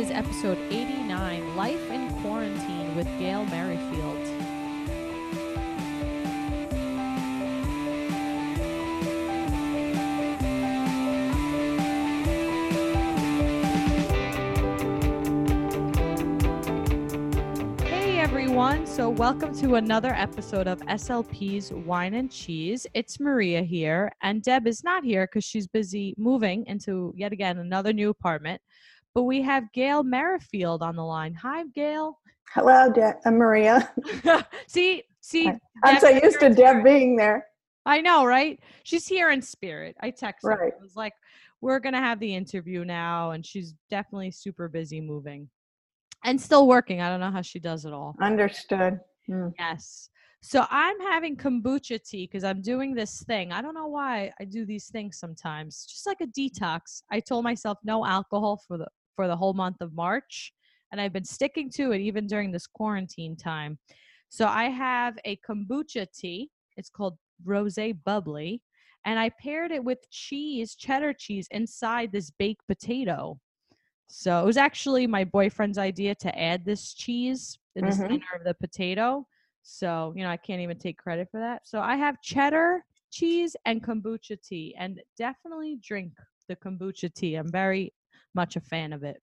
is episode 89 Life in Quarantine with Gail Merrifield. Hey everyone, so welcome to another episode of SLP's Wine and Cheese. It's Maria here, and Deb is not here because she's busy moving into yet again another new apartment. But we have Gail Merrifield on the line. Hi, Gail. Hello, De- uh, Maria. see, see, I'm Deb so used to Deb being there. I know, right? She's here in spirit. I texted her. Right. I was like, we're gonna have the interview now, and she's definitely super busy moving and still working. I don't know how she does it all. Understood. Hmm. Yes. So I'm having kombucha tea because I'm doing this thing. I don't know why I do these things sometimes. Just like a detox. I told myself no alcohol for the for the whole month of March, and I've been sticking to it even during this quarantine time. So I have a kombucha tea. It's called Rosé Bubbly, and I paired it with cheese, cheddar cheese inside this baked potato. So it was actually my boyfriend's idea to add this cheese in the Mhm. center of the potato. So, you know, I can't even take credit for that. So I have cheddar cheese and kombucha tea and definitely drink the kombucha tea. I'm very much a fan of it.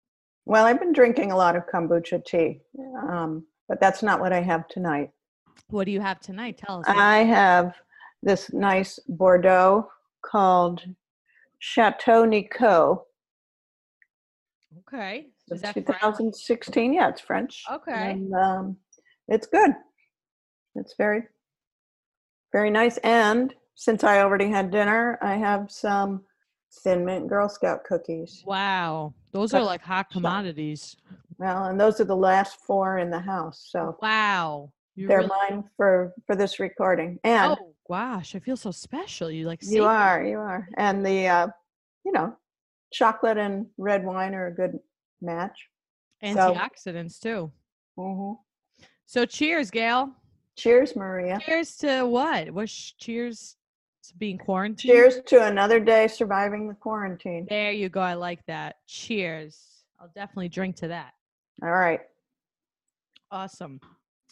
Well, I've been drinking a lot of kombucha tea, um, but that's not what I have tonight. What do you have tonight? Tell us. I have this nice Bordeaux called Chateau Nicot. okay. Is that French? 2016. Yeah, it's French. Okay. And, um, it's good. It's very, very nice. And since I already had dinner, I have some Thin Mint Girl Scout cookies. Wow. Those are like hot commodities. Well, and those are the last four in the house, so Wow. You they're really- mine for for this recording. And Oh gosh, I feel so special. You like you are, you are, and the uh, you know, chocolate and red wine are a good match. So- antioxidants too. hmm So cheers, Gail. Cheers, Maria. Cheers to what? What's cheers to being quarantined? Cheers to another day surviving the quarantine. There you go. I like that. Cheers. I'll definitely drink to that. All right. Awesome.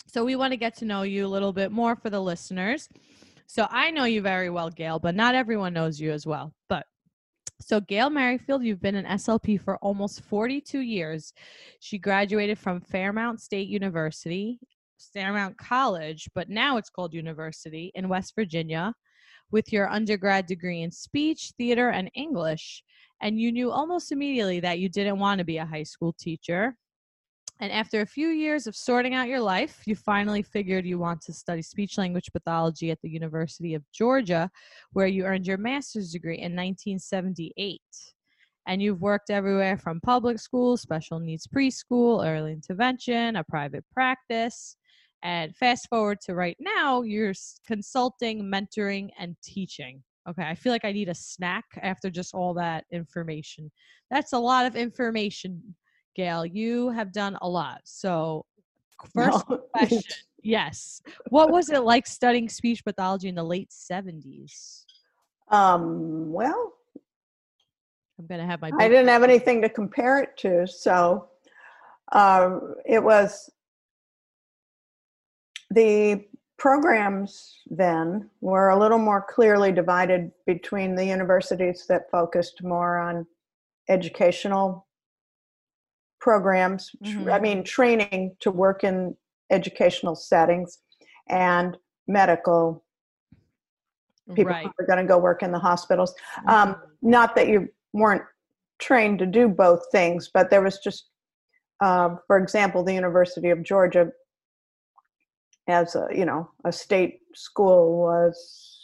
So we want to get to know you a little bit more for the listeners. So I know you very well, Gail, but not everyone knows you as well. But so Gail Merrifield, you've been an SLP for almost 42 years. She graduated from Fairmont State University, Fairmont College, but now it's called University in West Virginia, with your undergrad degree in speech, theater, and English. And you knew almost immediately that you didn't want to be a high school teacher. And after a few years of sorting out your life, you finally figured you want to study speech language pathology at the University of Georgia, where you earned your master's degree in 1978. And you've worked everywhere from public school, special needs preschool, early intervention, a private practice. And fast forward to right now, you're consulting, mentoring, and teaching. Okay, I feel like I need a snack after just all that information. That's a lot of information, Gail, you have done a lot. So, first No. question yes. What was it like studying speech pathology in the late 70s? um, well, I'm going to have my. I didn't have anything to compare it to, so um, it was the programs then were a little more clearly divided between the universities that focused more on educational programs tr- i mean training to work in educational settings and medical people Right. who are going to go work in the hospitals um, Mhm. not that you weren't trained to do both things, but there was just, uh, for example, the University of Georgia, as a you know a state school, was,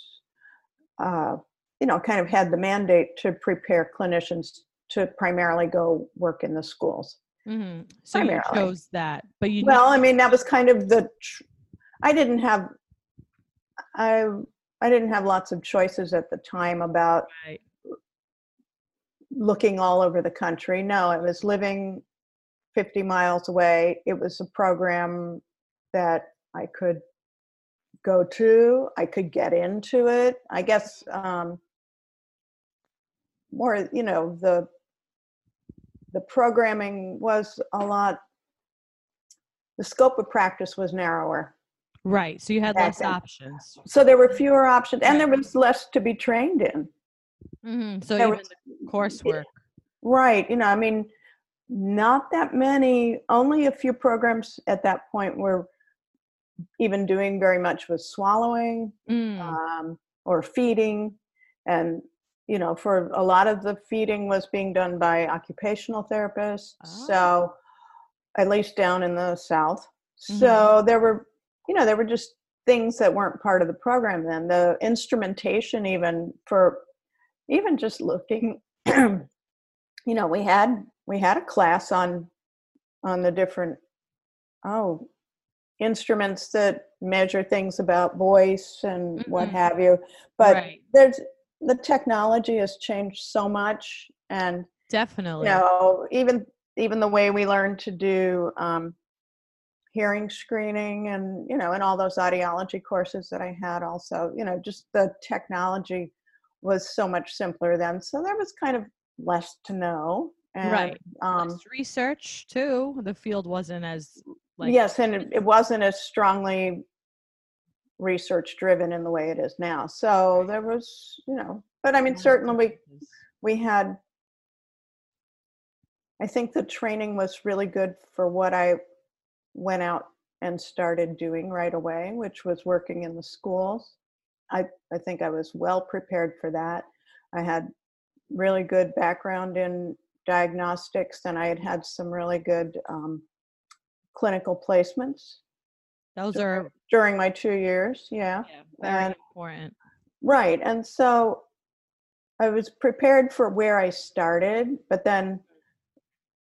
uh, you know, kind of had the mandate to prepare clinicians to primarily go work in the schools. Mhm. So you chose that, but you. Well, I mean, that was kind of the. Tr- I didn't have. I I didn't have lots of choices at the time about Right. looking all over the country. No, I was living 50 miles away. It was a program that I could go to, I could get into it. I guess um, more, you know, the the programming was a lot the scope of practice was narrower Right. So you had less then. options. so there were fewer options and there was less to be trained in Mm-hmm. So There even was- the coursework. right you know i mean not that many only a few programs at that point were even doing very much with swallowing Mm, um, or feeding. And you know for a lot of the feeding was being done by occupational therapists so at least down in the south. So there were you know there were just things that weren't part of the program then. The instrumentation even for even just looking you know we had we had a class on on the different oh instruments that measure things about voice and what Mhm. have you but right. there's the technology has changed so much and Definitely. you know even even the way we learn to do um, hearing screening and you know and all those audiology courses that i had also you know just the technology was so much simpler then so there was kind of less to know and, Right. um, Less research too. The field wasn't as like yes and it, it wasn't as strongly research driven in the way it is now. So there was you know but i mean certainly we we had i think the training was really good for what i went out and started doing right away which was working in the schools. I i think i was well prepared for that. I had really good background in diagnostics and i had had some really good um, clinical placements Those are during my two years yeah yeah, very and- important. Right. And so I was prepared for where I started, but then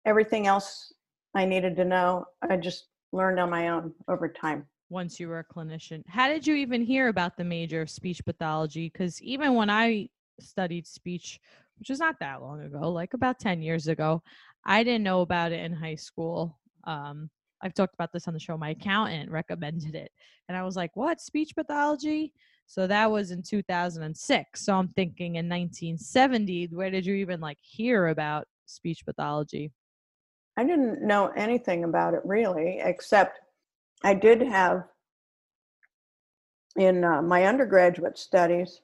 everything else I needed to know, I just learned on my own over time. once you were a clinician. How did you even hear about the major of speech pathology? Because even when I studied speech, which is not that long ago, like about 10 years ago, I didn't know about it in high school. Um, I've talked about this on the show. My accountant recommended it. And I was like, what? Speech pathology? So that was in 2006. So I'm thinking in 1970, where did you even like hear about speech pathology? I didn't know anything about it really, except I did have in uh, my undergraduate studies,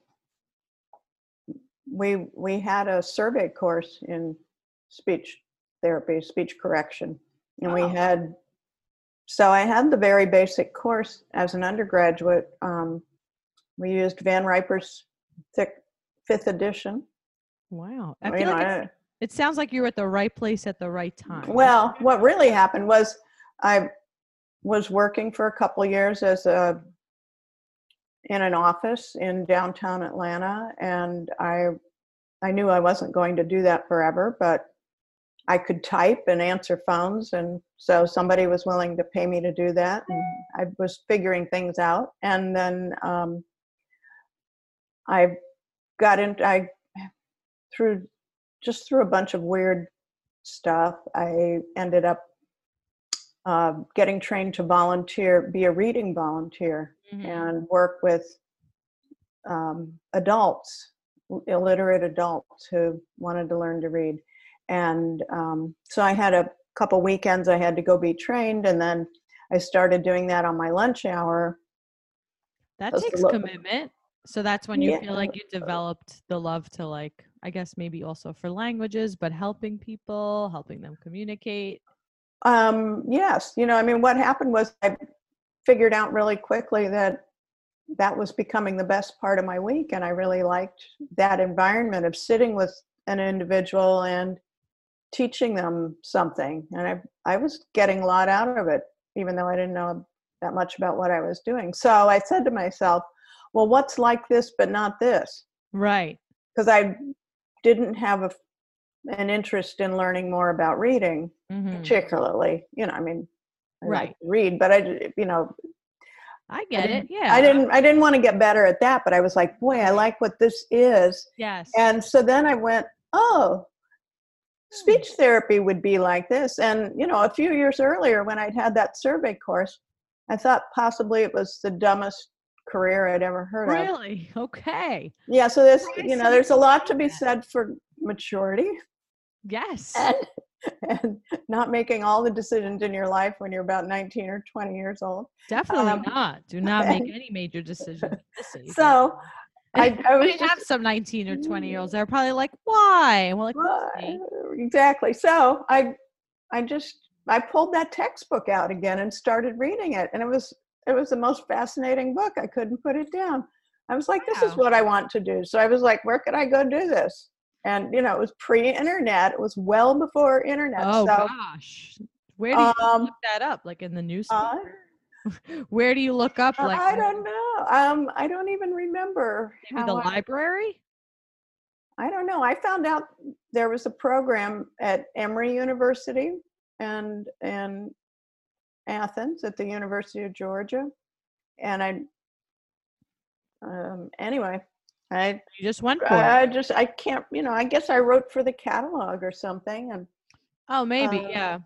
we we had a survey course in speech therapy, speech correction, and Oh. we had. So I had the very basic course as an undergraduate. Um, we used Van Riper's thick fifth edition. Wow. I You feel know, like I- it sounds like you were at the right place at the right time. Well, what really happened was I was working for a couple years as a in an office in downtown Atlanta and I I knew I wasn't going to do that forever, but I could type and answer phones and so somebody was willing to pay me to do that and I was figuring things out and then um, I got into I through just through a bunch of weird stuff I ended up uh, getting trained to volunteer, be a reading volunteer, Mhm. and work with um, adults, illiterate adults who wanted to learn to read. And um, so I had a couple weekends I had to go be trained, and then I started doing that on my lunch hour. That takes commitment. So that's when you Yeah. feel like you developed the love to like, I guess maybe also for languages, but helping people, helping them communicate. Um, yes, you know, I mean, what happened was I figured out really quickly that that was becoming the best part of my week, and I really liked that environment of sitting with an individual and teaching them something. And I, I was getting a lot out of it, even though I didn't know that much about what I was doing. So I said to myself, well, what's like this but not this? Right. Because I didn't have a, an interest in learning more about reading Mhm. particularly. You know, I mean, I like Right. to read, but I, you know, I get it. didn't- Yeah. I didn't, I didn't want to get better at that, but I was like, boy, I like what this is. Yes. And so then I went, oh. Speech therapy would be like this. And, you know, a few years earlier when I'd had that survey course, I thought possibly it was the dumbest career I'd ever heard of. really? Okay. Yeah. So there's, Right, you know, there's a lot to be said for maturity. Yes. And, and not making all the decisions in your life when you're about 19 or 20 years old. Definitely Um, not. Do not make any major decisions. this. So I, I was we just have some 19 or 20 year olds that are probably like, why? We're like, Well, "We'll exactly. So I, I just I pulled that textbook out again and started reading it, and it was it was the most fascinating book. I couldn't put it down. I was like, this is what I want to do. So I was like, where could I go do this? And you know, it was pre-internet. It was well before internet. oh so gosh. Where do you um, look that up? Like in the uh, newspaper? Where do you look up? Like I don't know. Um, I don't even remember. maybe the I- library? I don't know. I found out there was a program at Emory University and in Athens at the University of Georgia, and I. Um, anyway, I You just went for it. I just I can't you know I guess I wrote for the catalog or something and Oh, maybe, uh, yeah.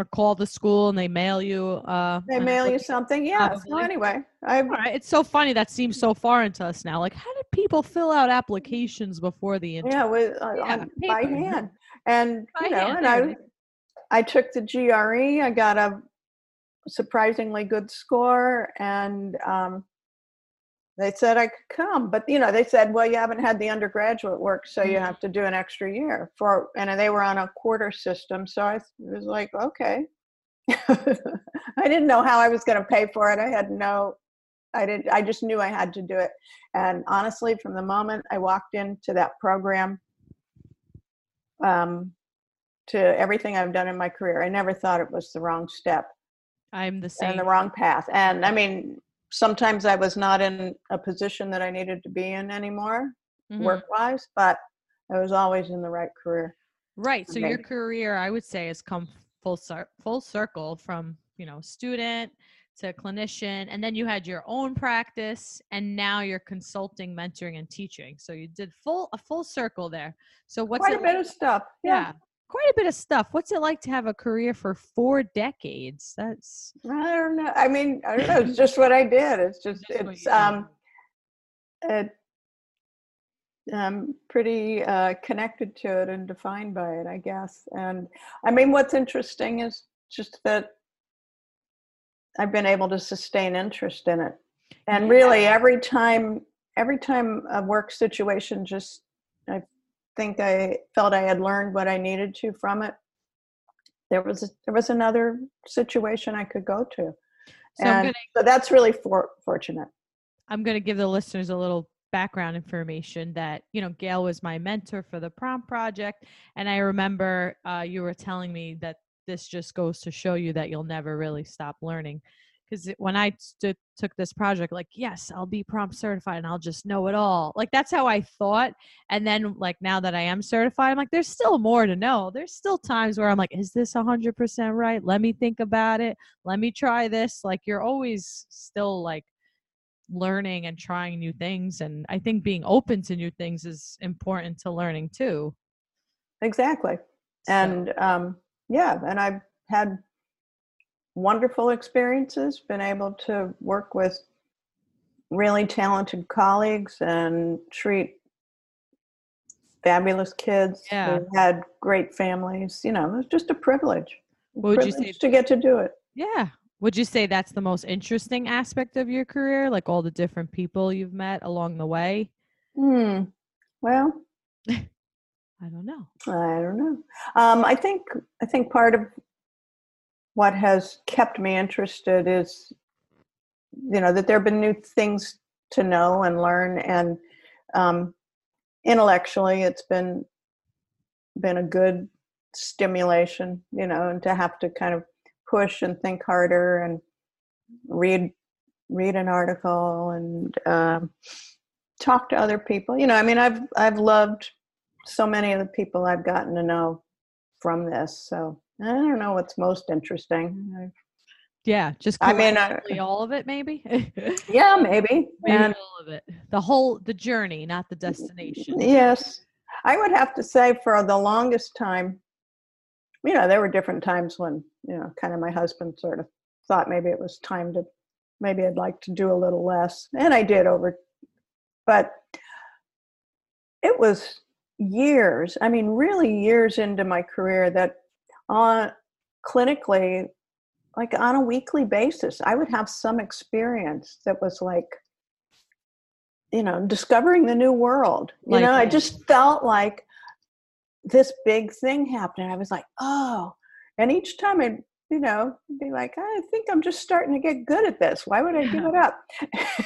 Or call the school and they mail you. Uh, they mail you something. Yeah. So anyway, I All right. It's so funny that seems so foreign to us now. Like, how did people fill out applications before the internet? yeah with uh, Yeah, on, by hand and By you know hand, and I. I took the GRE. I got a surprisingly good score, and um, they said I could come. But you know, they said, "Well, you haven't had the undergraduate work, so you Mhm. have to do an extra year." For and they were on a quarter system, so I was like, "Okay." I didn't know how I was going to pay for it. I had no. I didn't, I just knew I had to do it, and honestly, from the moment I walked into that program, um, to everything I've done in my career. I never thought it was the wrong step I'm the same. and the wrong path. And I mean, sometimes I was not in a position that I needed to be in anymore, Mhm. work wise, but I was always in the right career. Right. So your career, I would say, has come full cir- full circle from you know student to clinician, and then you had your own practice, and now you're consulting, mentoring, and teaching. So you did full a full circle there. So what's Quite a it bit like- of stuff. yeah. Yeah. Quite a bit of stuff. What's it like to have a career for four decades? That's I don't know. I mean, I don't know. It's just what I did. It's just, it's, um, it, I'm pretty uh, connected to it and defined by it, I guess. And I mean, what's interesting is just that I've been able to sustain interest in it. And really, every time, every time a work situation just, I think I felt I had learned what I needed to from it. There was there was another situation I could go to, so. And gonna so that's really for, fortunate. I'm gonna give the listeners a little background information that you know Gail was my mentor for the prompt project, and I remember uh, you were telling me that this just goes to show you that you'll never really stop learning. Because when I took this project, like yes, I'll be prompt certified and I'll just know it all. Like that's how I thought. And then like now that I am certified, I'm like, there's still more to know. There's still times where I'm like, is this 100% right? Let me think about it. Let me try this. Like you're always still like learning and trying new things and i think being open to new things is important to learning too Exactly. So- and um, yeah and i've had wonderful experiences been able to work with really talented colleagues and treat fabulous kids Yeah. who had great families. You know it was just a privilege. What would you say- to get to do it. Yeah. Would you say that's the most interesting aspect of your career? Like all the different people you've met along the way? Hmm. Well i don't know. I don't know. Um, I think I think part of what has kept me interested is, you know, that there have been new things to know and learn, and um, intellectually, it's been been a good stimulation, you know, and to have to kind of push and think harder and read read an article and um, talk to other people. You know, I mean, I've I've loved so many of the people I've gotten to know from this. So I don't know what's most interesting. Yeah just I mean, I- all of it maybe maybe Yeah, maybe. And all of it the whole the journey not the destination yes, I would have to say for the longest time, you know, there were different times when, you know, kind of my husband sort of thought maybe it was time to, maybe I'd like to do a little less. And I did over, but it was, years, I mean, really years into my career, that on clinically, like on a weekly basis, I would have some experience that was like, you know, discovering the new world. You Like know, I just felt like this big thing happened. I was like, oh. And each time I'd, you know, be like, I think I'm just starting to get good at this. Why would I give it up?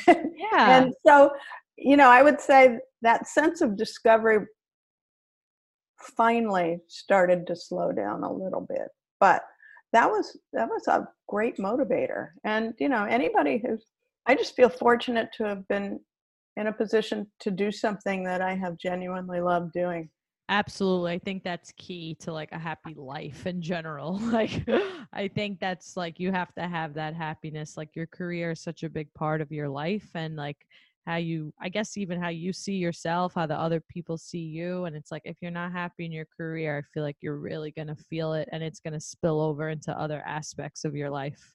Yeah. and so, you know, I would say that sense of discovery finally started to slow down a little bit. But that was that was a great motivator. And you know, anybody who's I just feel fortunate to have been in a position to do something that I have genuinely loved doing. Absolutely. I think that's key to like a happy life in general. Like I think that's like you have to have that happiness. Like your career is such a big part of your life and like how you I guess even how you see yourself, how the other people see you and it's like if you're not happy in your career, I feel like you're really going to feel it and it's going to spill over into other aspects of your life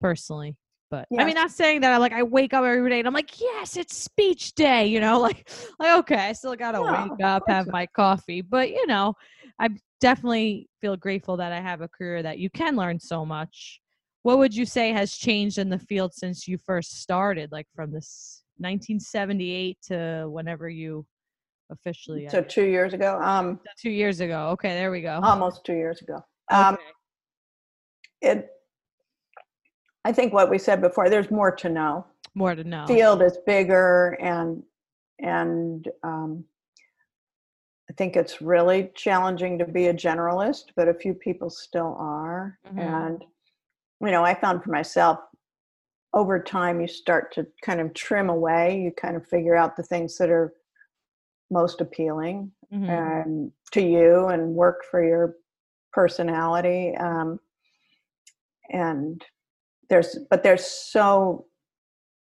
personally. But I mean, not saying that I like I wake up every day and I'm like, yes, it's speech day, you know, like like okay, I still gotta No, wake up, have my coffee. But you know, I definitely feel grateful that I have a career that you can learn so much. What would you say has changed in the field since you first started, like from this 1978 to whenever you officially So two years ago, um, two years ago? Okay, there we go. almost two years ago. Um, Okay. it, I think what we said before. There's more to know. More to know. field is bigger and and um, I think it's really challenging to be a generalist, but a few people still are. Mhm. And you know, I found for myself over time you start to kind of trim away. You kind of figure out the things that are most appealing Mhm. and to you and work for your personality. Um, and there's but there's so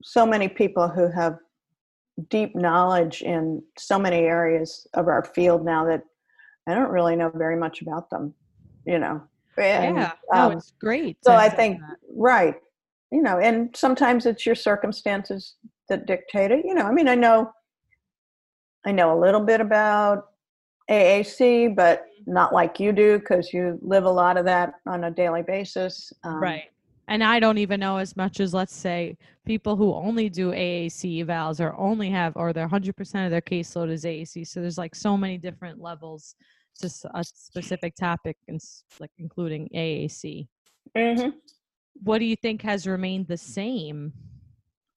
so many people who have deep knowledge in so many areas of our field now that I don't really know very much about them, you know. And, yeah, no, um, it's great. so I think that. right, you know, and sometimes it's your circumstances that dictate it. You know, I mean, I know, I know a little bit about AAC, but not like you do because you live a lot of that on a daily basis. Um, right. And I don't even know as much as let's say people who only do AAC evals or only have or their 100% of their caseload is AAC. So there's like so many different levels to a specific topic and like including AAC. mhm. What do you think has remained the same?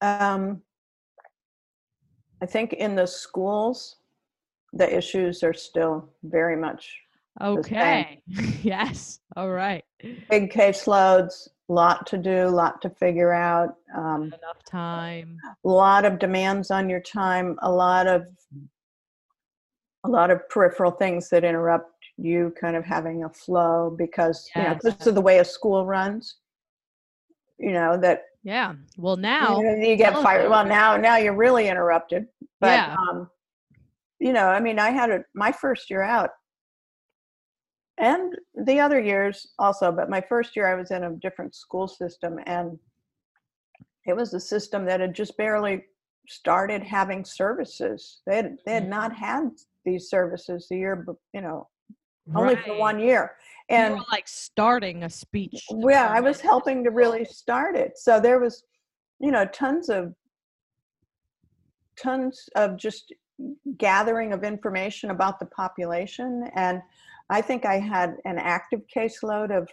Um, I think in the schools, the issues are still very much. Okay. yes. All right. big caseloads, lot to do, lot to figure out, um, Enough time. a lot of demands on your time, a lot of a lot of peripheral things that interrupt you kind of having a flow because you know Yes. this is the way a school runs. You know that Yeah. Well, you, now. know, you get fired. Well, now now you're really interrupted. But Yeah. um, you know, I mean, I had a, my first year out, and the other years also. But my first year, I was in a different school system, and it was a system that had just barely started having services. They had they had Mhm. not had these services the year, you know, only for one year. You And were like starting a speech. yeah, I was helping to really start it. So there was, you know, tons of tons of just gathering of information about the population and I think I had an active caseload of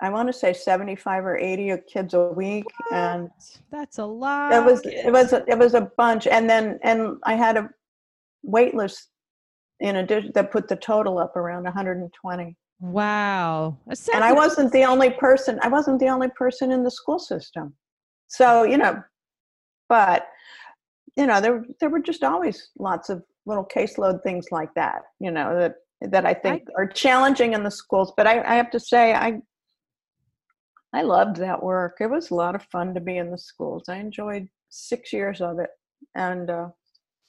I want to say 75 or 80 kids a week and That's a lot. it was it was kids. it was a bunch and then and I had a wait list in addition that put the total up around 120 wow. And I wasn't the only person. I wasn't the only person in the school system. So you know, but you know, there there were just always lots of little caseload things like that. You know that that I think are challenging in the schools. But I, I have to say, I I loved that work. It was a lot of fun to be in the schools. I enjoyed six years of it, and uh,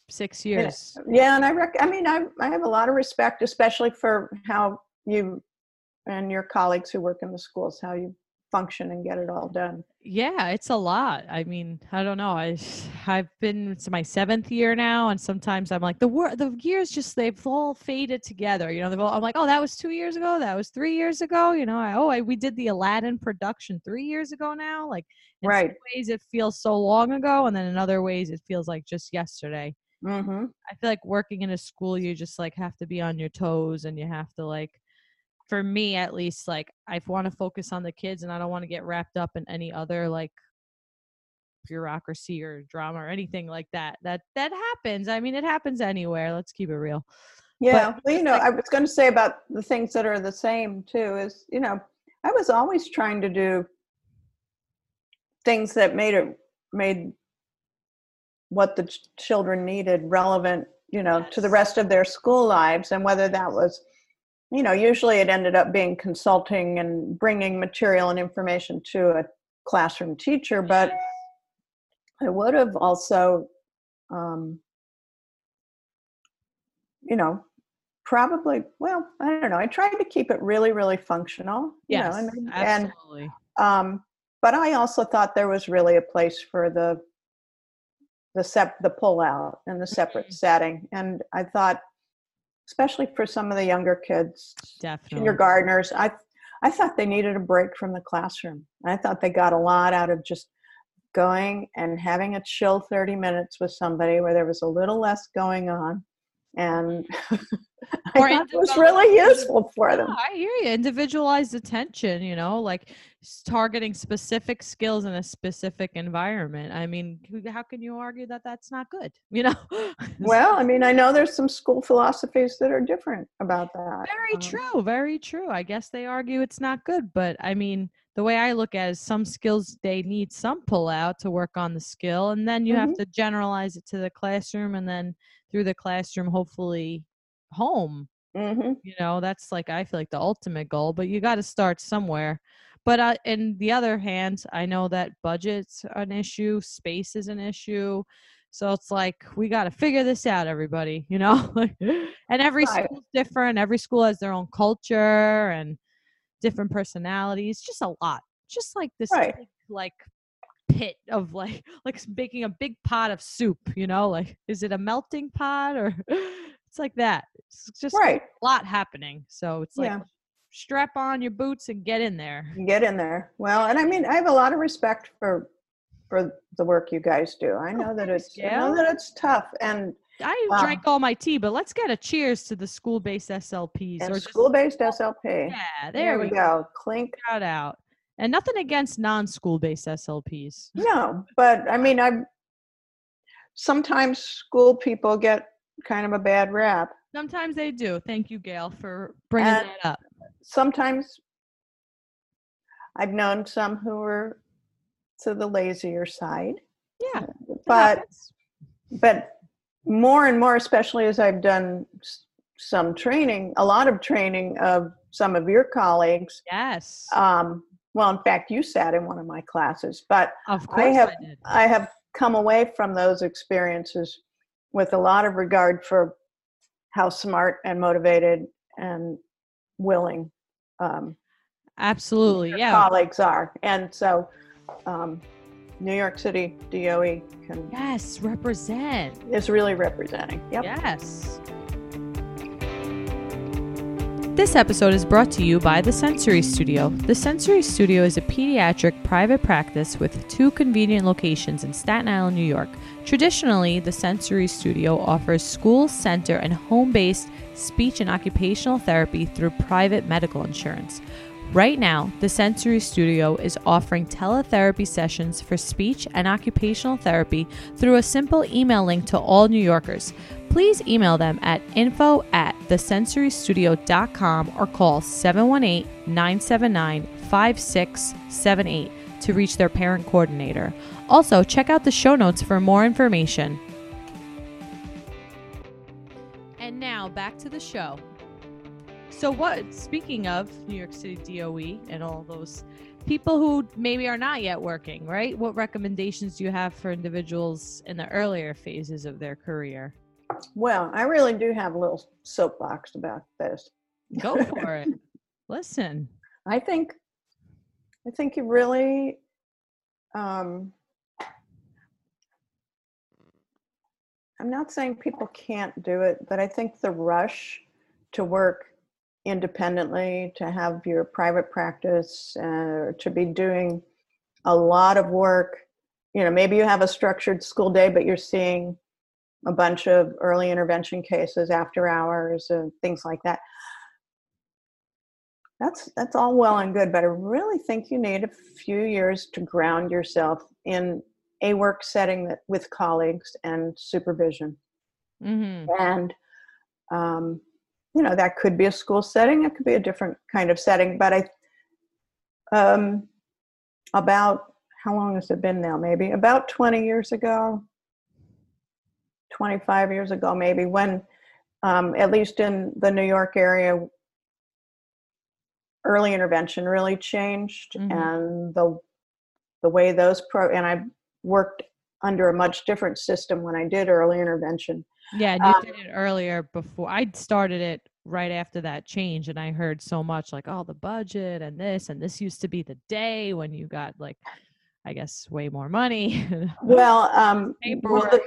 six years. yeah, and I rec- I mean, I I have a lot of respect, especially for how you and your colleagues who work in the schools, how you function and get it all done. Yeah, it's a lot. I mean, I don't know. I I've been to my seventh year now, and sometimes I'm like the wor- the years just they've all faded together. You know, they've all, I'm like, oh, that was two years ago. That was three years ago. You know, I, oh, I, we did the Aladdin production three years ago now. Like, in Right. some ways it feels so long ago, and then in other ways it feels like just yesterday. Mm-hmm. I feel like working in a school, you just like have to be on your toes, and you have to like for me at least like i want to focus on the kids and i don't want to get wrapped up in any other like bureaucracy or drama or anything like that that that happens i mean it happens anywhere let's keep it real Yeah. well, you know, like- I was going to say about the things that are the same too is, you know, I was always trying to do things that made it made what the ch- children needed relevant, you know, to the rest of their school lives, and whether that was, you know, usually it ended up being consulting and bringing material and information to a classroom teacher, but I would have also, um, you know, probably, well, I don't know. I tried to keep it really, really functional. you know, yes and, and absolutely um, but I also thought there was really a place for the the sep the pull out and the separate Mhm. setting. And I thought, especially for some of the younger kids, definitely kindergartners, I I thought they needed a break from the classroom. I thought they got a lot out of just going and having a chill 30 minutes with somebody where there was a little less going on. And I Or thought it was really useful for them. No, I hear you. Individualized attention, you know, like targeting specific skills in a specific environment. I mean, how can you argue that that's not good? You know? Well, I mean, I know there's some school philosophies that are different about that. very Um, true. Very true. I guess they argue it's not good, but I mean, the way I look at it is some skills they need some pull out to work on the skill, and then you have Mm-hmm. to generalize it to the classroom, and then through the classroom, hopefully home mhm. you know that's like i feel like the ultimate goal but you got to start somewhere but uh, in the other hand i know that budget's an issue space is an issue so it's like we got to figure this out everybody you know and every Right. school's different every school has their own culture and different personalities just a lot just like this Right. big, like pit of like like making a big pot of soup you know like is it a melting pot or it's like that it's just Right. a lot happening. So it's like Yeah. strap on your boots and get in there. Get in there. Well, and I mean, I have a lot of respect for for the work you guys do. I oh, know that Oh, thanks, it's I know that it's tough and I Wow. drank all my tea, but let's get a cheers to the school-based SLPs. and or school-based SLP. yeah, there we go. Clink. Shout out. And nothing against non-school-based SLPs. No, but I mean, I sometimes school people get kind of a bad rap. Sometimes they do. Thank you, Gail, for bringing And- that up. Sometimes I've known some who were to the lazier side, Yeah, but but more and more especially as i've done some training a lot of training of some of your colleagues yes, um, well in fact you sat in one of my classes but of course I, have- did. i have come away from those experiences with a lot of regard for how smart and motivated and willing um, Absolutely, yeah. colleagues are and so um, new york city doe can Yes, represent. is really representing yep Yes. This episode is brought to you by The Sensory Studio. The Sensory Studio is a pediatric private practice with two convenient locations in Staten Island, New York. Traditionally, the Sensory Studio offers school, center, and home based speech and occupational therapy through private medical insurance. Right now, the Sensory Studio is offering teletherapy sessions for speech and occupational therapy through a simple email link to all New Yorkers. Please email them at info at thesensorystudio.com or call 718 979 5678 to reach their parent coordinator. Also, check out the show notes for more information. And now back to the show. So, what, speaking of New York City DOE and all those people who maybe are not yet working, right? What recommendations do you have for individuals in the earlier phases of their career? Well, I really do have a little soapbox about this. Go for it. Listen. I think I think you really um, I'm not saying people can't do it, but I think the rush to work independently, to have your private practice, uh, to be doing a lot of work. You know, maybe you have a structured school day, but you're seeing a bunch of early intervention cases after hours and things like that. That's that's all well and good, but I really think you need a few years to ground yourself in a work setting that, with colleagues and supervision. Mm-hmm. And um, you know that could be a school setting, it could be a different kind of setting. But I, um, about how long has it been now? Maybe about twenty years ago, 25 years ago, maybe, when, um, at least in the New York area, early intervention really changed Mhm. and the the way those pro and I worked under a much different system when I did early intervention. Yeah, you Um, did it earlier before. I started it right after that change, and I heard so much like, oh, the budget and this, and this used to be the day when you got like, I guess, way more money. Well, um, well, the,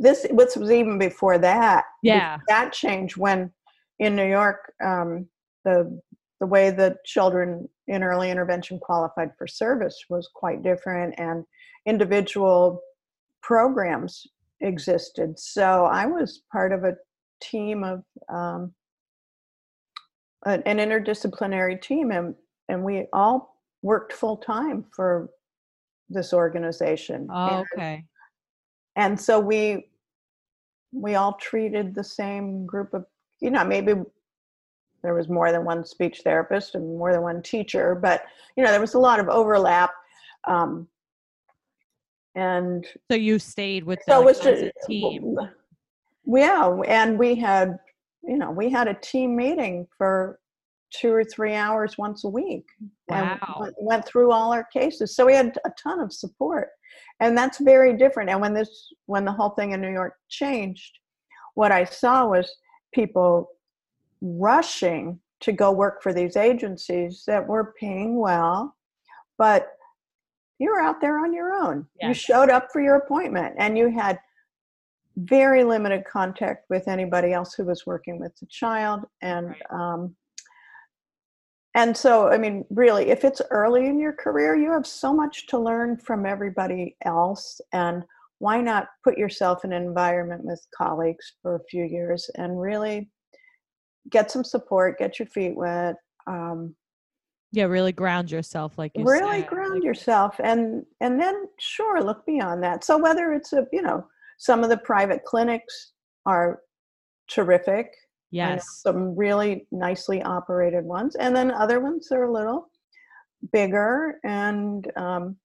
this was even before that. Yeah. that changed when in New York, um, the the way that children in early intervention qualified for service was quite different, and individual programs existed. So I was part of a team of um, an, an interdisciplinary team, and and we all worked full time for this organization. oh, And- okay. and so we we all treated the same group of you know maybe there was more than one speech therapist and more than one teacher but you know there was a lot of overlap um, and So you stayed with so them it was as a just team. yeah and we had you know we had a team meeting for two or three hours once a week and Wow. went, went through all our cases so we had a ton of support and that's very different. And when this when the whole thing in new york changed what i saw was people rushing to go work for these agencies that were paying well but you were out there on your own. You showed up for your appointment and you had very limited contact with anybody else who was working with the child. And Right. um, and so i mean really if it's early in your career you have so much to learn from everybody else and why not put yourself in an environment with colleagues for a few years and really get some support get your feet wet um, Yeah, really ground yourself, like you really said. ground like- yourself and and then sure look beyond that so whether it's a you know some of the private clinics are terrific Yes. some really nicely operated ones and then other ones are a little bigger and um,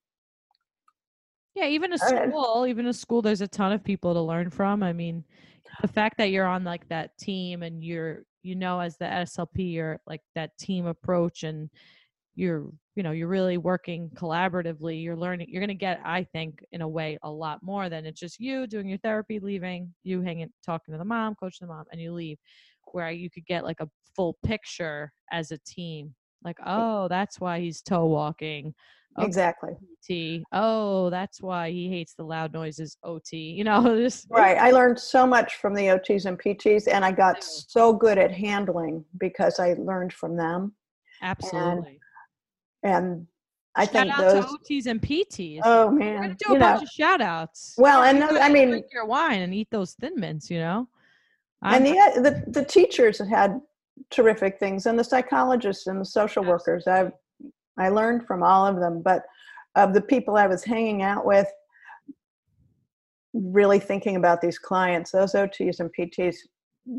Yeah, even a right. school, even a school, there's a ton of people to learn from. I mean, the fact that you're on like that team and you're, you know, as the SLP, you're like that team approach and you're, you know, you're really working collaboratively. You're learning, you're going to get, I think, in a way, a lot more than it's just you doing your therapy, leaving, you hanging, talking to the mom, coaching the mom, and you leave, where you could get like a full picture as a team. Like, oh, that's why he's toe walking. Oh, okay. exactly T. Oh, that's why he hates the loud noises. OT. You know, just right i learned so much from the ots and pts and i got so good at handling because i learned from them absolutely. and i shout think those OTs and PTs. oh We're man gonna do a you bunch know of shout outs. well and those- i mean drink your wine and eat those thin mints. You know. And the, the the teachers had terrific things and the psychologists and the social workers i i learned from all of them but of the people i was hanging out with really thinking about these clients those ots and pts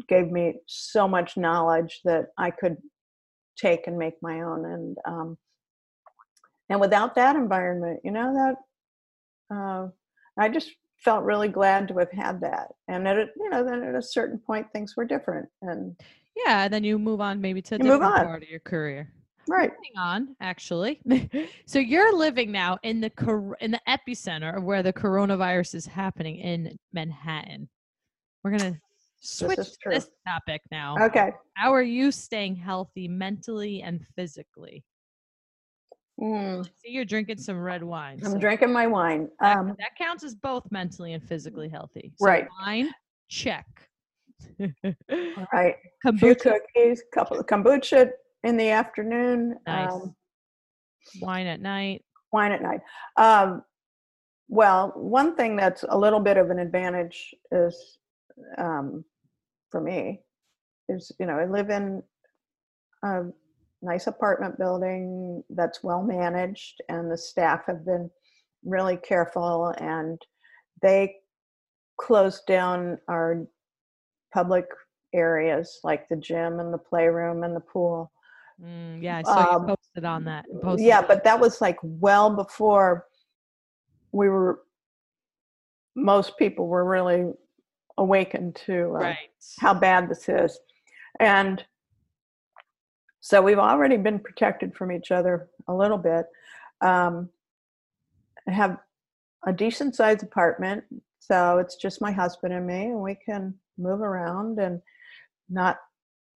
gave me so much knowledge that i could take and make my own and um and without that environment you know that uh, i just felt really glad to have had that and at a, you know then at a certain point things were different and yeah, and then you move on maybe to a different on. part of your career. right Moving on, actually. so you're living now in the cor- in the epicenter of where the coronavirus is happening in Manhattan. We're gonna switch is to true. this topic now. okay How are you staying healthy mentally and physically? Mm, See, you're drinking some red wine. I'm so drinking my wine. That, Um, that counts as both mentally and physically healthy. So Right. Wine, check. all right. few Kombucha, cookies, couple of kombucha in the afternoon. Nice. Um, wine at night. wine at night. Um, well, one thing that's a little bit of an advantage is um, for me is you know I live in a nice apartment building that's well managed, and the staff have been really careful, and they closed down our public areas like the gym and the playroom and the pool Mm, yeah, I saw Um, you posted on that. Posted yeah but that was like well before we were most people were really awakened to uh, right. how bad this is and so we've already been protected from each other a little bit um, I have a decent sized apartment. So it's just my husband and me and we can move around and not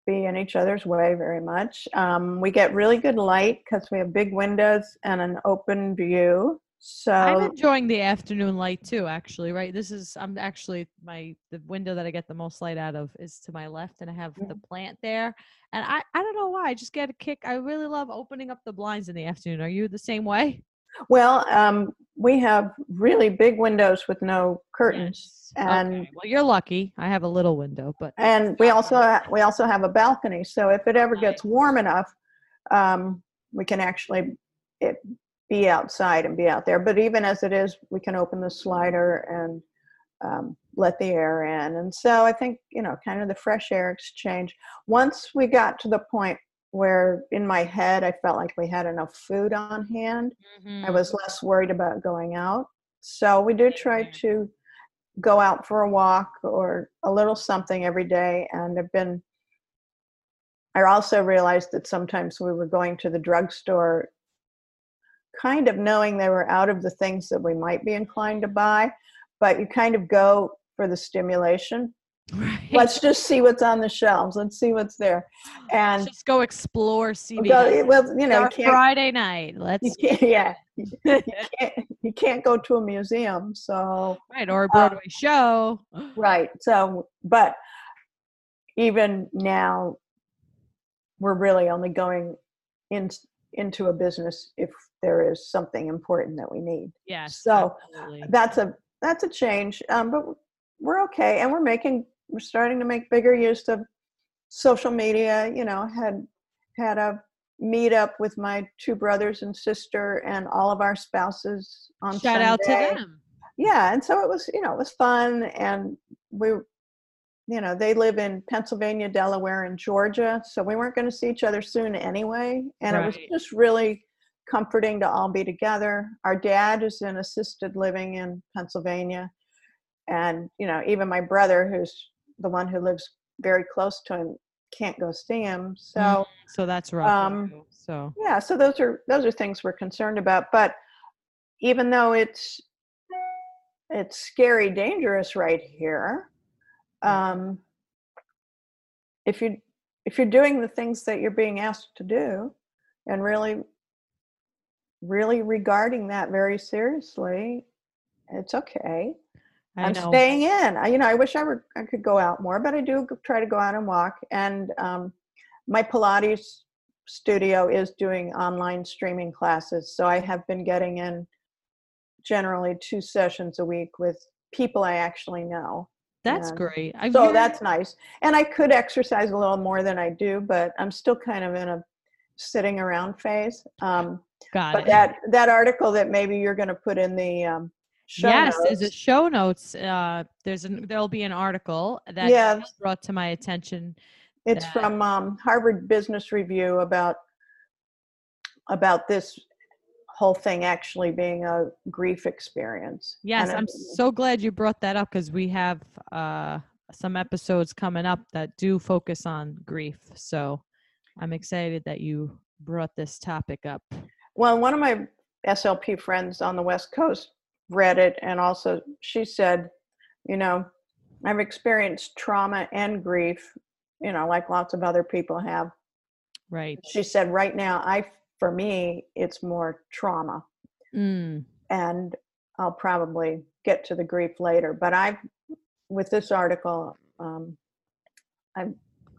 be in each other's way very much. Um, we get really good light because we have big windows and an open view so I'm enjoying the afternoon light too, actually, right? This is I'm actually my the window that I get the most light out of is to my left and I have the plant there. And I I don't know why, I just get a kick. I really love opening up the blinds in the afternoon. Are you the same way? well um, we have really big windows with no curtains Yes. and okay. well, you're lucky. I have a little window, but and we also we also have a balcony so if it ever gets warm enough um, we can actually it, be outside and be out there but even as it is we can open the slider and um, let the air in and so i think you know kind of the fresh air exchange once we got to the point where in my head i felt like we had enough food on hand I Mhm. was less worried about going out. So we do try to go out for a walk or a little something every day. And I've been, I also realized that sometimes we were going to the drugstore kind of knowing they were out of the things that we might be inclined to buy, but you kind of go for the stimulation. right. Let's just see what's on the shelves. Let's see what's there. and Let's just go explore CVS. go, well, you know, you Friday night. Let's yeah, you can't, you can't go to a museum. So right or a Broadway um, show. Right. So, but even now, we're really only going in, into a business if there is something important that we need. Yes. So, absolutely. That's a that's a change, um, but we're okay, and we're making we're starting to make bigger use of social media. You know, had had a meet up with my two brothers and sister and all of our spouses on Shout out to them. yeah and so it was you know it was fun and we you know they live in pennsylvania delaware and georgia so we weren't going to see each other soon anyway and it was just really comforting to all be together. Our dad is in assisted living in pennsylvania. And you know even my brother who's the one who lives very close to him can't go see him. So Mm, so that's rough. for um, so. yeah so those are those are things we're concerned about. But even though it's it's scary dangerous right here um if you if you're doing the things that you're being asked to do and really really regarding that very seriously it's okay I i'm know. staying in I, you know i wish i were i could go out more but i do try to go out and walk and um, my pilates studio is doing online streaming classes so i have been getting in generally two sessions a week with people i actually know That's and great. I so hear- that's nice and i could exercise a little more than i do but i'm still kind of in a sitting around phase um, got but it. that that article that maybe you're going to put in the um, show notes. yes, notes, a show notes. Uh, there's an there'll be an article that Yeah. Brought to my attention. It's that- from um, Harvard Business Review about about this whole thing actually being a grief experience. Yes, And I'm it- so glad you brought that up because we have uh, some episodes coming up that do focus on grief. So I'm excited that you brought this topic up. well, one of my SLP friends on the West Coast read it, and also she said, you know, I've experienced trauma and grief, you know, like lots of other people have. Right. She said, right now I for me, it's more trauma. Mm. And I'll probably get to the grief later. But I've, with this article, um, I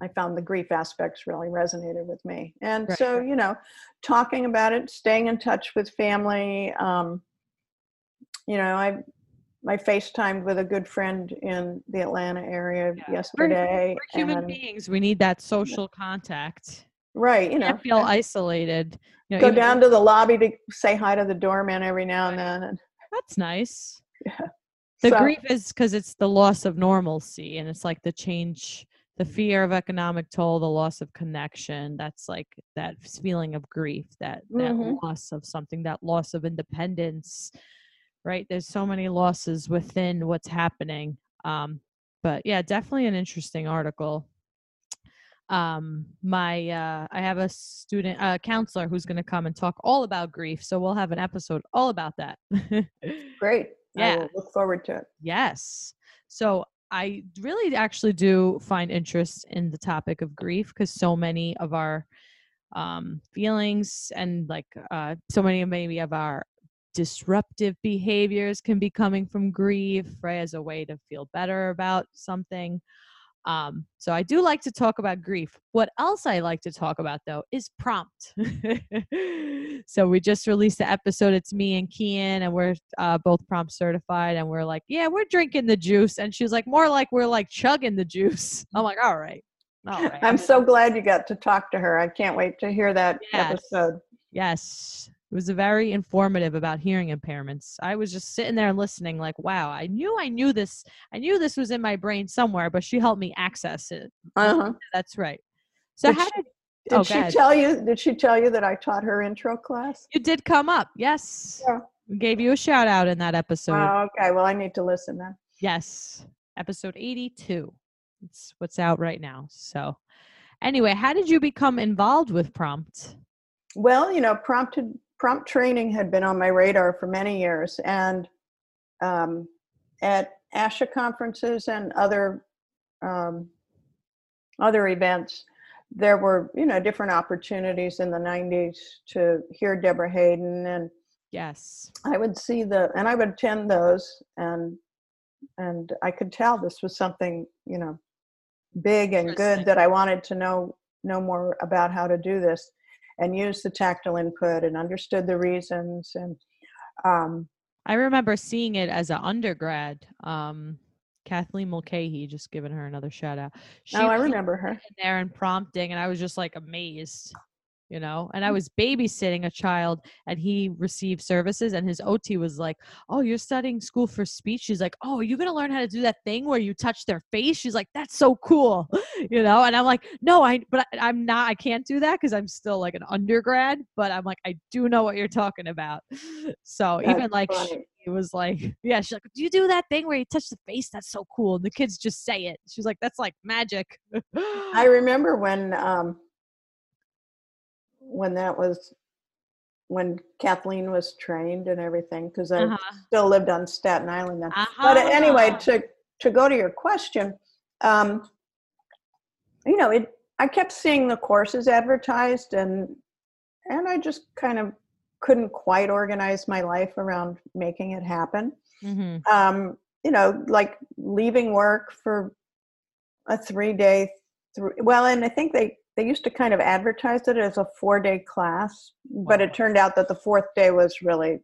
I found the grief aspects really resonated with me. And Right. so, you know, talking about it, staying in touch with family. Um, you know, I I FaceTimed with a good friend in the Atlanta area Yeah. We're- yesterday. We're human and- beings. We need that social contact. right, you know, feel isolated. You know, go down to the lobby to say hi to the doorman every now and then. And That's nice. Yeah. The So- grief is because it's the loss of normalcy and it's like the change, the fear of economic toll, the loss of connection. That's like that feeling of grief, that that Mhm. loss of something, that loss of independence. Right? There's so many losses within what's happening. Um, but yeah, definitely an interesting article. Um, my uh, I have a student, a counselor who's going to come and talk all about grief. So we'll have an episode all about that. great. Yeah. look forward to it. Yes. So I really actually do find interest in the topic of grief because so many of our um, feelings and like uh, so many maybe of our disruptive behaviors can be coming from grief, right? As a way to feel better about something. Um, so I do like to talk about grief. What else I like to talk about though is prompt. so we just released the episode. It's me and Kian, and we're uh, both prompt certified. And we're like, yeah, we're drinking the juice. And she was like, more like we're like chugging the juice. I'm like, all right, all right. I'm so glad you got to talk to her. I can't wait to hear that Yes. episode. Yes. It was a very informative about hearing impairments. I was just sitting there and listening, like, wow, I knew I knew this. I knew this was in my brain somewhere, but she helped me access it. Uh-huh. That's right. So Did how she- did Did oh, she tell you? Did she tell you that I taught her intro class? you did come up? Yes. Yeah. We gave you a shout out in that episode. Oh, okay. Well, I need to listen then. Yes. Episode 82. It's what's out right now. So anyway, how did you become involved with prompt? Well, you know, prompted prompt training had been on my radar for many years, and um, at ASHA conferences and other um, other events, there were you know different opportunities in the '90s to hear Deborah Hayden, and Yes. I would see the and I would attend those, and and I could tell this was something you know big and good that I wanted to know know more about how to do this and used the tactile input and understood the reasons and um, I remember seeing it as an undergrad. Um, Kathleen Mulcahy, just giving her another shout out. She oh, I remember her. in there and prompting, and I was just like amazed, you know. And I Mm. was babysitting a child, and he received services, and his OT was like, "Oh, you're studying school for speech." She's like, "Oh, you're gonna learn how to do that thing where you touch their face." She's like, "That's so cool," you know. And I'm like, "No, I, but I, I'm not. I can't do that because I'm still like an undergrad." But I'm like, I do know what you're talking about. So even like. funny. She was like, yeah, she's like, do you do that thing where you touch the face? That's so cool. And the kids just say it. She's like, that's like magic. I remember when um, when that was when Kathleen was trained and everything because I Uh-huh. still lived on Staten Island then. But anyway, Uh-huh. to to go to your question, um, you know, it. I kept seeing the courses advertised, and and I just kind of couldn't quite organize my life around making it happen. Mhm. Um, you know, like leaving work for a three day. Th- well, and I think they they used to kind of advertise it as a four day class, but Wow. it turned out that the fourth day was really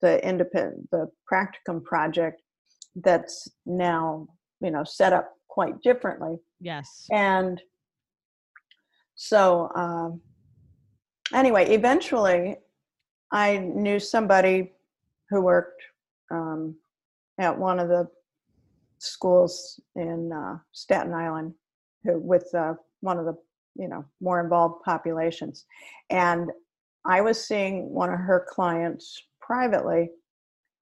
the independent the practicum project that's now you know set up quite differently Yes. and so um, anyway eventually i knew somebody who worked um, at one of the schools in uh, staten island who, with uh, one of the you know more involved populations and i was seeing one of her clients privately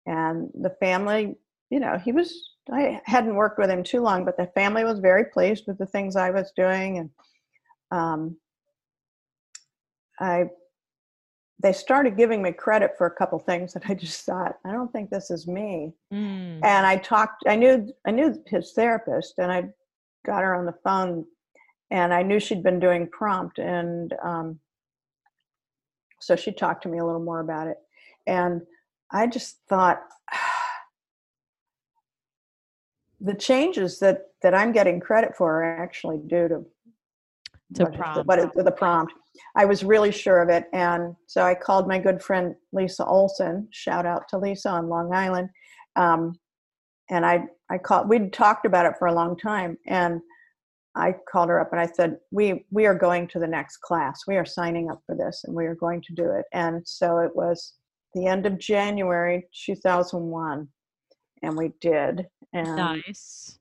and the family you know he was i hadn't worked with him too long but the family was very pleased with the things i was doing and um, i they started giving me credit for a couple things that i just thought i don't think this is me Mm. and i talked i knew i knew his therapist and i got her on the phone and i knew she'd been doing prompt and um, so she talked to me a little more about it. And I just thought the changes that, that I'm getting credit for are actually due to To what it- prompt. the prompt. I was really sure of it. And so I called my good friend Lisa Olson, shout out to Lisa on Long Island. Um, and I, I called, we'd talked about it for a long time. And I called her up and I said, we, we are going to the next class. We are signing up for this and we are going to do it. And so it was the end of January 2001 and we did. And Nice.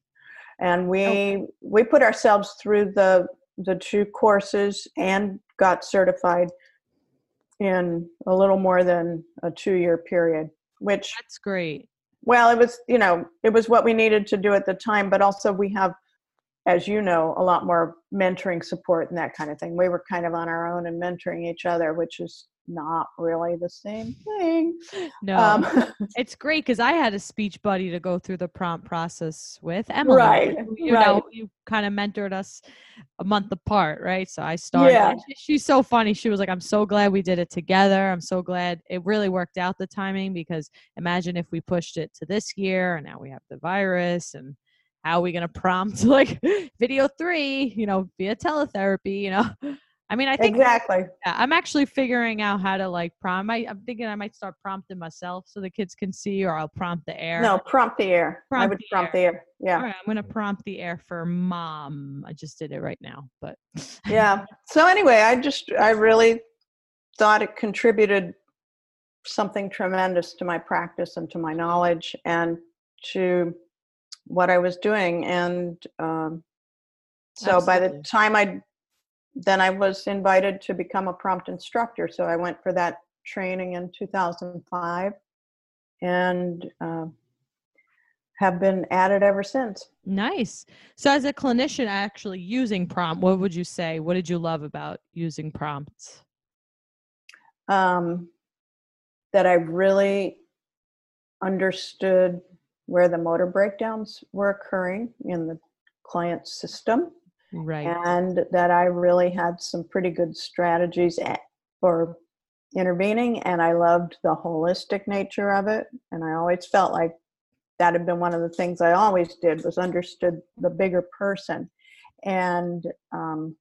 and we we put ourselves through the the two courses and got certified in a little more than a two year period which That's great. well it was you know it was what we needed to do at the time but also we have as you know a lot more mentoring support and that kind of thing we were kind of on our own and mentoring each other which is not really the same thing No, um, it's great because I had a speech buddy to go through the prompt process with Emily. Right, You right. know, you kind of mentored us a month apart, right? So I started. Yeah. she- she's so funny. She was like, "I'm so glad we did it together. I'm so glad it really worked out the timing because imagine if we pushed it to this year and now we have the virus and." How are we gonna prompt like video three, you know, via teletherapy, you know? I mean, I think exactly yeah, I'm actually figuring out how to like prompt. I, I'm thinking I might start prompting myself so the kids can see, or I'll prompt the air. no prompt the air i would the prompt the air yeah All right, I'm gonna prompt the air for mom. I just did it right now, but yeah so anyway i just i really thought it contributed something tremendous to my practice and to my knowledge and to what i was doing and um, so by the time i then i was invited to become a prompt instructor so i went for that training in 2005 and uh, have been at it ever since nice. So, as a clinician, actually using prompt, what would you say? What did you love about using prompts? um, that I really understood where the motor breakdowns were occurring in the client's system, Right. and that I really had some pretty good strategies a- for intervening. And I loved the holistic nature of it, and I always felt like that had been one of the things I always did was understood the bigger person, and um,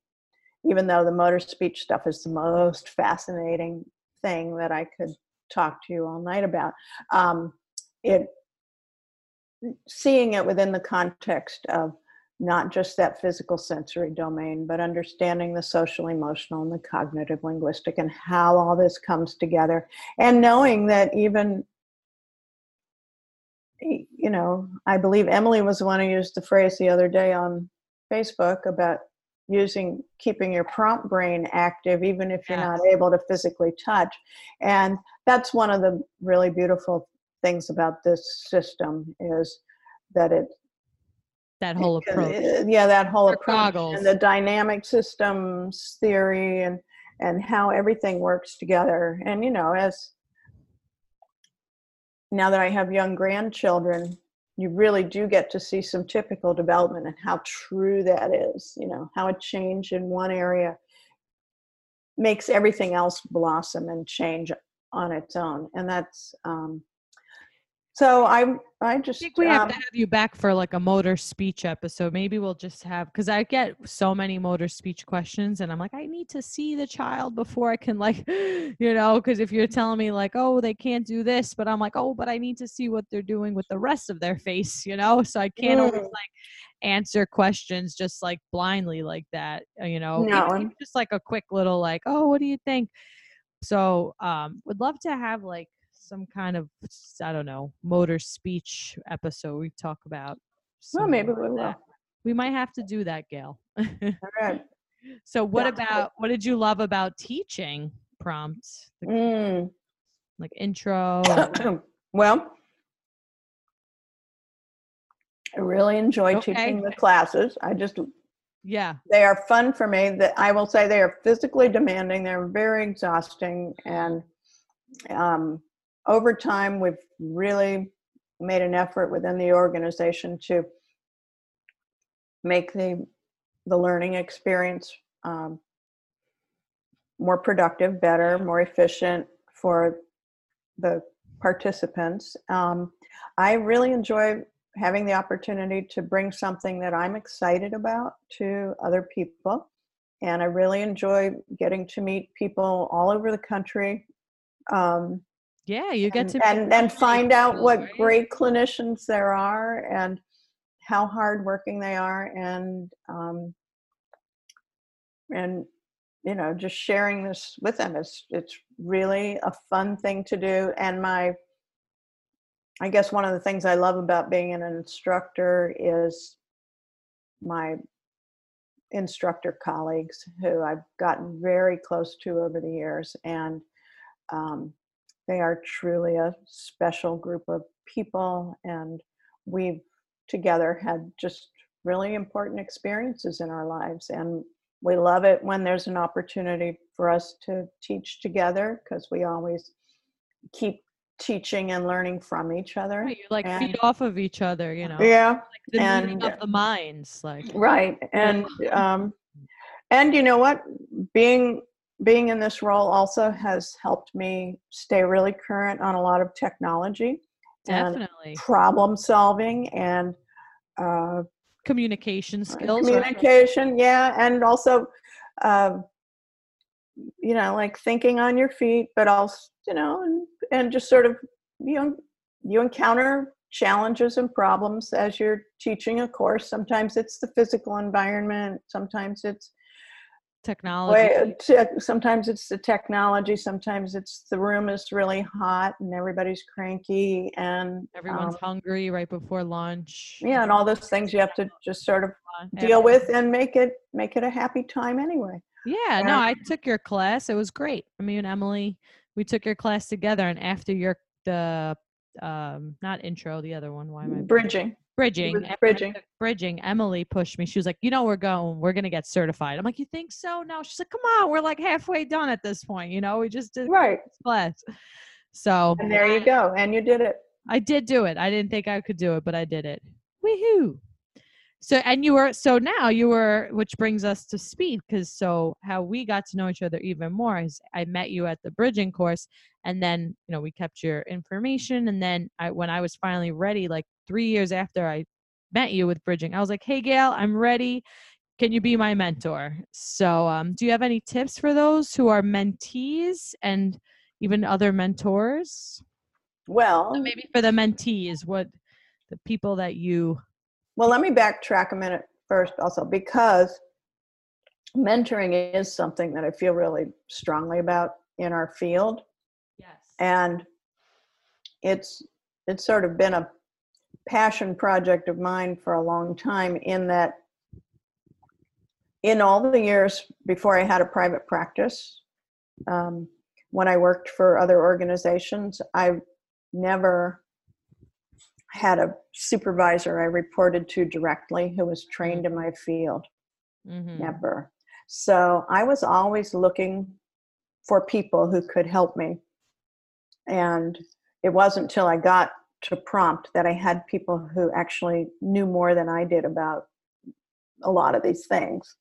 even though the motor speech stuff is the most fascinating thing that I could talk to you all night about. Um, it seeing it within the context of not just that physical sensory domain, but understanding the social, emotional, and the cognitive linguistic, and how all this comes together, and knowing that even you know, I believe Emily was the one who used the phrase the other day on Facebook about using keeping your prompt brain active even if you're not able to physically touch. And that's one of the really beautiful things about this system is that it that whole approach. uh, yeah that whole Or approach goggles. and the dynamic systems theory and and how everything works together and you know as now that i have young grandchildren you really do get to see some typical development and how true that is you know how a change in one area makes everything else blossom and change on its own and that's um so i i I just think we have um, to have you back for like a motor speech episode. Maybe we'll just have because I get so many motor speech questions, and I'm like, I need to see the child before I can like, you know, because if you're telling me like, oh, they can't do this, but I'm like, oh, but I need to see what they're doing with the rest of their face, you know, so I can't always Mm. like answer questions just like blindly like that, uh, you know, No, even- even just like a quick little like, oh, what do you think? So, um, would love to have like some kind of I don't know motor speech episode. We talk about. well maybe we will that. We might have to do that, Gail. all right so, what good. about what did you love about teaching prompts, the, Mm. like intro? and- well, I really enjoy Okay. teaching the classes. I just yeah, they are fun for me. That I will say they are physically demanding. They're very exhausting, and um, over time, we've really made an effort within the organization to make the the learning experience um, more productive, better, more efficient for the participants. Um, I really enjoy having the opportunity to bring something that I'm excited about to other people. And I really enjoy getting to meet people all over the country. Um, yeah, you get and, to and, and find out what great clinicians there are and how hardworking they are and um, and you know just sharing this with them. Is it's really a fun thing to do. And my i guess one of the things i love about being an instructor is my instructor colleagues who i've gotten very close to over the years and um, they are truly a special group of people and we've together had just really important experiences in our lives and we love it when there's an opportunity for us to teach together because we always keep teaching and learning from each other Right, you like and- feed off of each other, you know. yeah Like the and- of the minds, like right and um and you know what being being in this role also has helped me stay really current on a lot of technology and definitely problem solving and uh, communication skills. right? communication yeah and also uh, you know like thinking on your feet but also you know and, and just sort of you know you encounter challenges and problems as you're teaching a course sometimes it's the physical environment sometimes it's Technology. sometimes it's the technology sometimes it's the room is really hot and everybody's cranky and Everyone's um, hungry right before lunch. yeah and all those things you have to just sort of deal with and make it make it a happy time anyway Yeah, no, I took your class. It was great. I mean, Emily, we took your class together, and after your the um not intro, the other one. Why am I bridging bridging? bridging. bridging. Emily pushed me. She was like, "You know, we're going. We're gonna get certified." I'm like, "You think so?" No. She's like, "Come on, we're like halfway done at this point. You know, we just did right class." So and there you go and you did it I did do it. I didn't think I could do it, but I did it. Woohoo! So and you were so now you were, which brings us to speed, because so how we got to know each other even more is I met you at the bridging course, and then you know we kept your information, and then I when I was finally ready, like three years after I met you with bridging, I was like, hey Gail, I'm ready. Can you be my mentor? So um, do you have any tips for those who are mentees and even other mentors? well So maybe for the mentees, what the people that you well let me backtrack a minute first also because mentoring is something that i feel really strongly about in our field yes and it's it's sort of been a passion project of mine for a long time in that in all the years before i had a private practice um, when i worked for other organizations i never had a supervisor i reported to directly who was trained in my field mm-hmm. never. So I was always looking for people who could help me. And it wasn't until I got to prompt that I had people who actually knew more than I did about a lot of these things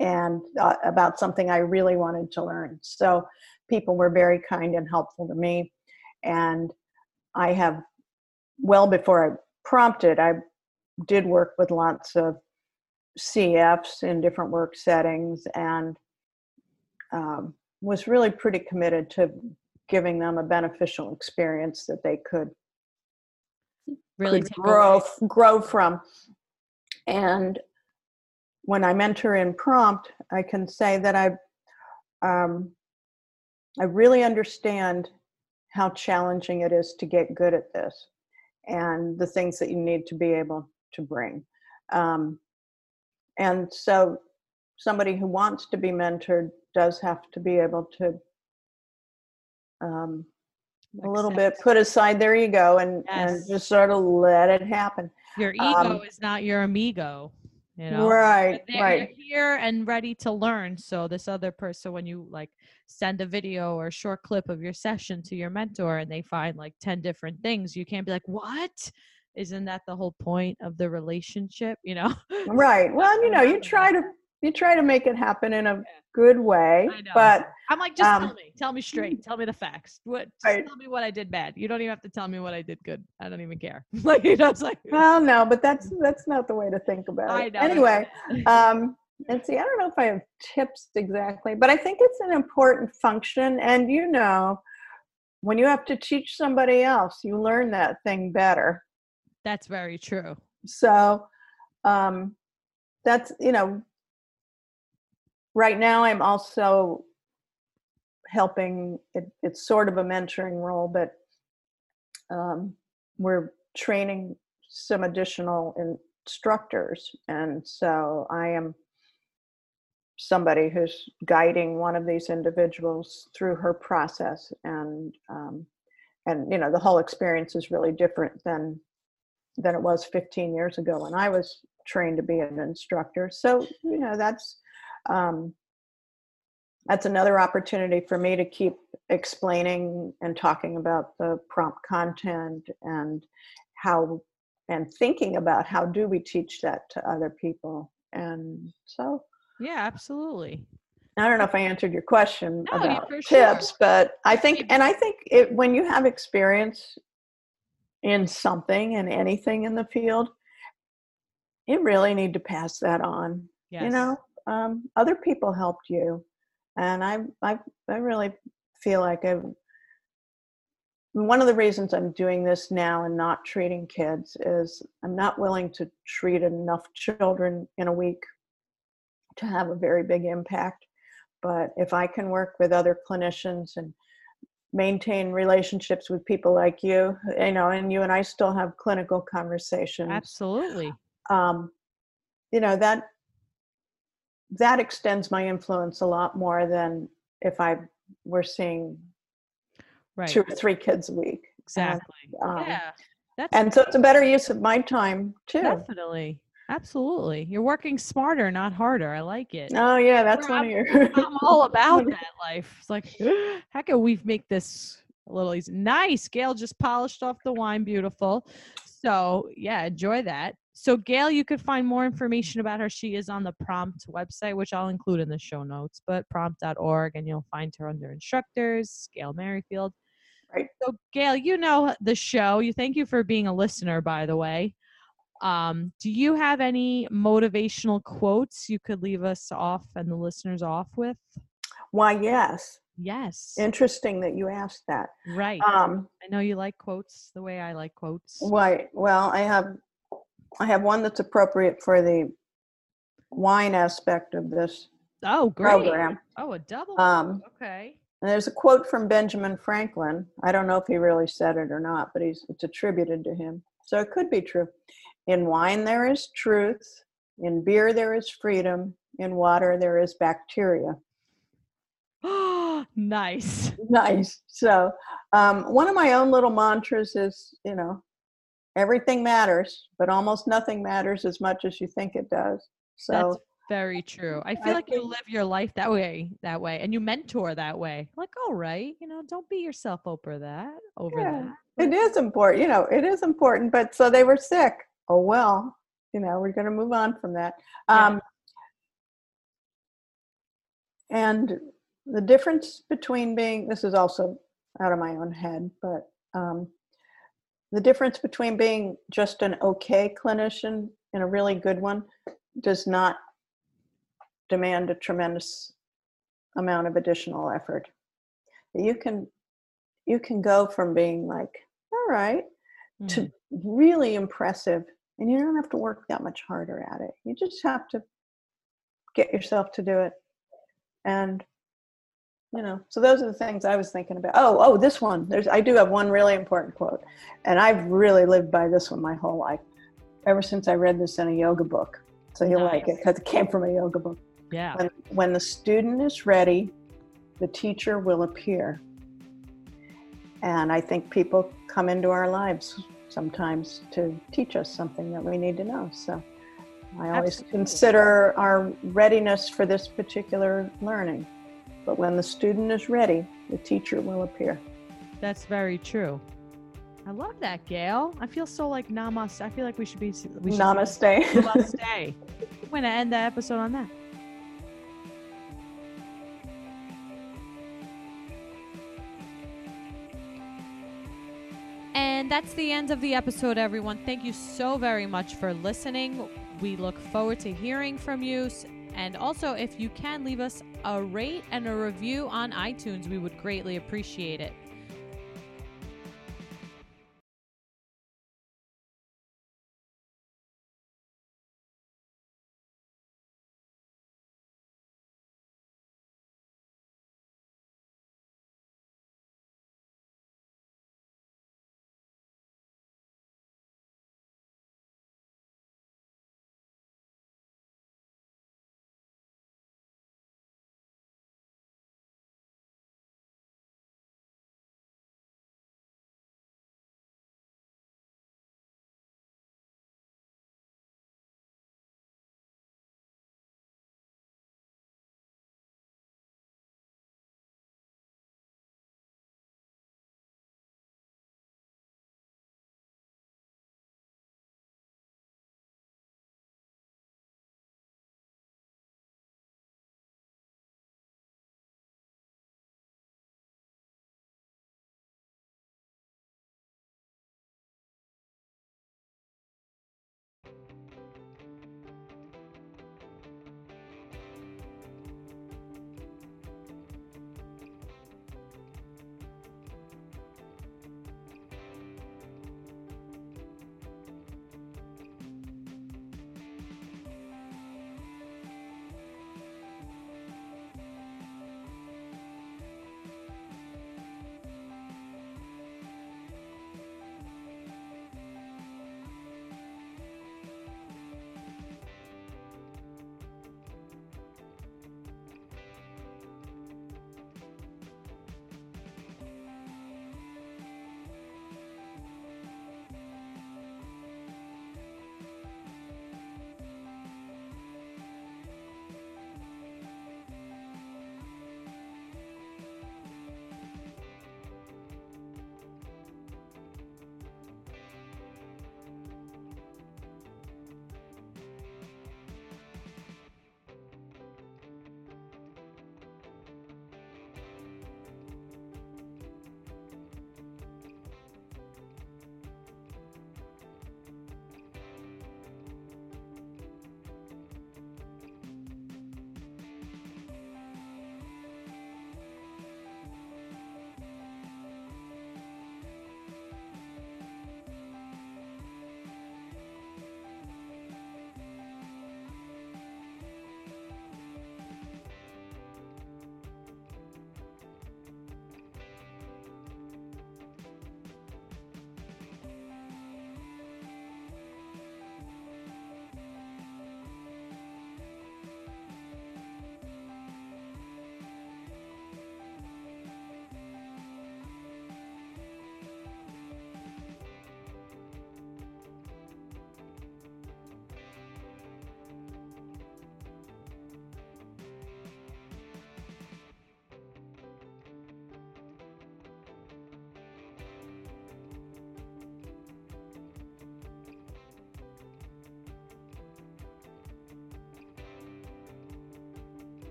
and uh, about something I really wanted to learn. So people were very kind and helpful to me. And I have, well before I prompted, I did work with lots of CFs in different work settings and um, was really pretty committed to giving them a beneficial experience that they could, really could grow away- grow from. And when I mentor in prompt, I can say that I um, I really understand how challenging it is to get good at this and the things that you need to be able to bring. Um, and so somebody who wants to be mentored does have to be able to um, a little bit put aside their ego and, and Yes. just sort of let it happen. your ego um, is not your amigo you know right, right. you're here and ready to learn so this other person when you like send a video or a short clip of your session to your mentor and they find like 10 different things you can't be like what isn't that the whole point of the relationship you know Right. Well, you know, you try to you try to make it happen in a good way. I know. But I'm like, just Um, tell me, tell me straight, tell me the facts. What? Just Right. tell me what I did bad. You don't even have to tell me what I did good. I don't even care. like you know, it's like well, no, but that's that's not the way to think about I it. know. Anyway, um, and see, I don't know if I have tips exactly, but I think it's an important function. And you know, when you have to teach somebody else, you learn that thing better. that's very true. So um, that's you know, right now I'm also helping. It, it's sort of a mentoring role, but um, we're training some additional instructors, and so I am somebody who's guiding one of these individuals through her process and um, and you know the whole experience is really different than than it was 15 years ago when I was trained to be an instructor. So you know that's um, that's another opportunity for me to keep explaining and talking about the prompt content and how and thinking about how do we teach that to other people and so Yeah, absolutely. I don't know if I answered your question No, about for sure. tips, but I think, and I think it, when you have experience in something and anything in the field, you really need to pass that on. Yes. You know, um, other people helped you, and I, I, I really feel like I've. One of the reasons I'm doing this now and not treating kids is I'm not willing to treat enough children in a week to have a very big impact but if i can work with other clinicians and maintain relationships with people like you you know and you and i still have clinical conversations Absolutely. um, you know that that extends my influence a lot more than if i were seeing Right. two or three kids a week Exactly. um, yeah. That's and so it's a better use of my time too definitely. Absolutely. You're working smarter, not harder. I like it. oh yeah that's Well, one of your I'm all about that life. It's like, how can we make this a little easy? Nice. Gail just polished off the wine. Beautiful. So, yeah, enjoy that. So, Gail, you could find more information about her. She is on the Prompt website, which I'll include in the show notes, but prompt.org, and you'll find her under instructors, Gail Merrifield. Right. So, Gail, you know the show. You thank you for being a listener, by the way. Um, do you have any motivational quotes you could leave us off and the listeners off with? why yes Yes. interesting that you asked that right. um I know you like quotes the way I like quotes. Right. Well, I have I have one that's appropriate for the wine aspect of this Oh, great. program. Oh, a double. Um, okay. and there's a quote from Benjamin Franklin. I don't know if he really said it or not, but he's it's attributed to him. So it could be true. In wine there is truth, in beer there is freedom, in water there is bacteria. nice. Nice. So um, one of my own little mantras is, you know, everything matters, but almost nothing matters as much as you think it does. So That's very true. I feel I like you live your life that way, that way, and you mentor that way. Like, all right, you know, don't beat yourself over that, over Yeah. that. it is important, you know, it is important. But so they were sick. Oh well, you know, we're going to move on from that. Yeah. Um, and the difference between being this is also out of my own head, but um, the difference between being just an okay clinician and a really good one does not demand a tremendous amount of additional effort. You can you can go from being like, all right, Mhm. to really impressive and you don't have to work that much harder at it you just have to get yourself to do it and you know so those are the things i was thinking about oh oh this one there's i do have one really important quote and i've really lived by this one my whole life ever since i read this in a yoga book so you'll like it because it came from a yoga book Yeah. when, when the student is ready, the teacher will appear. And I think people come into our lives sometimes to teach us something that we need to know. So I always Absolutely. consider our readiness for this particular learning. But when the student is ready, the teacher will appear. That's very true. I love that, Gail. I feel so like namaste. I feel like we should be we should namaste. namaste. I'm going to end the episode on that. And that's the end of the episode, everyone. Thank you so very much for listening. We look forward to hearing from you and also, if you can leave us a rate and a review on iTunes, we would greatly appreciate it.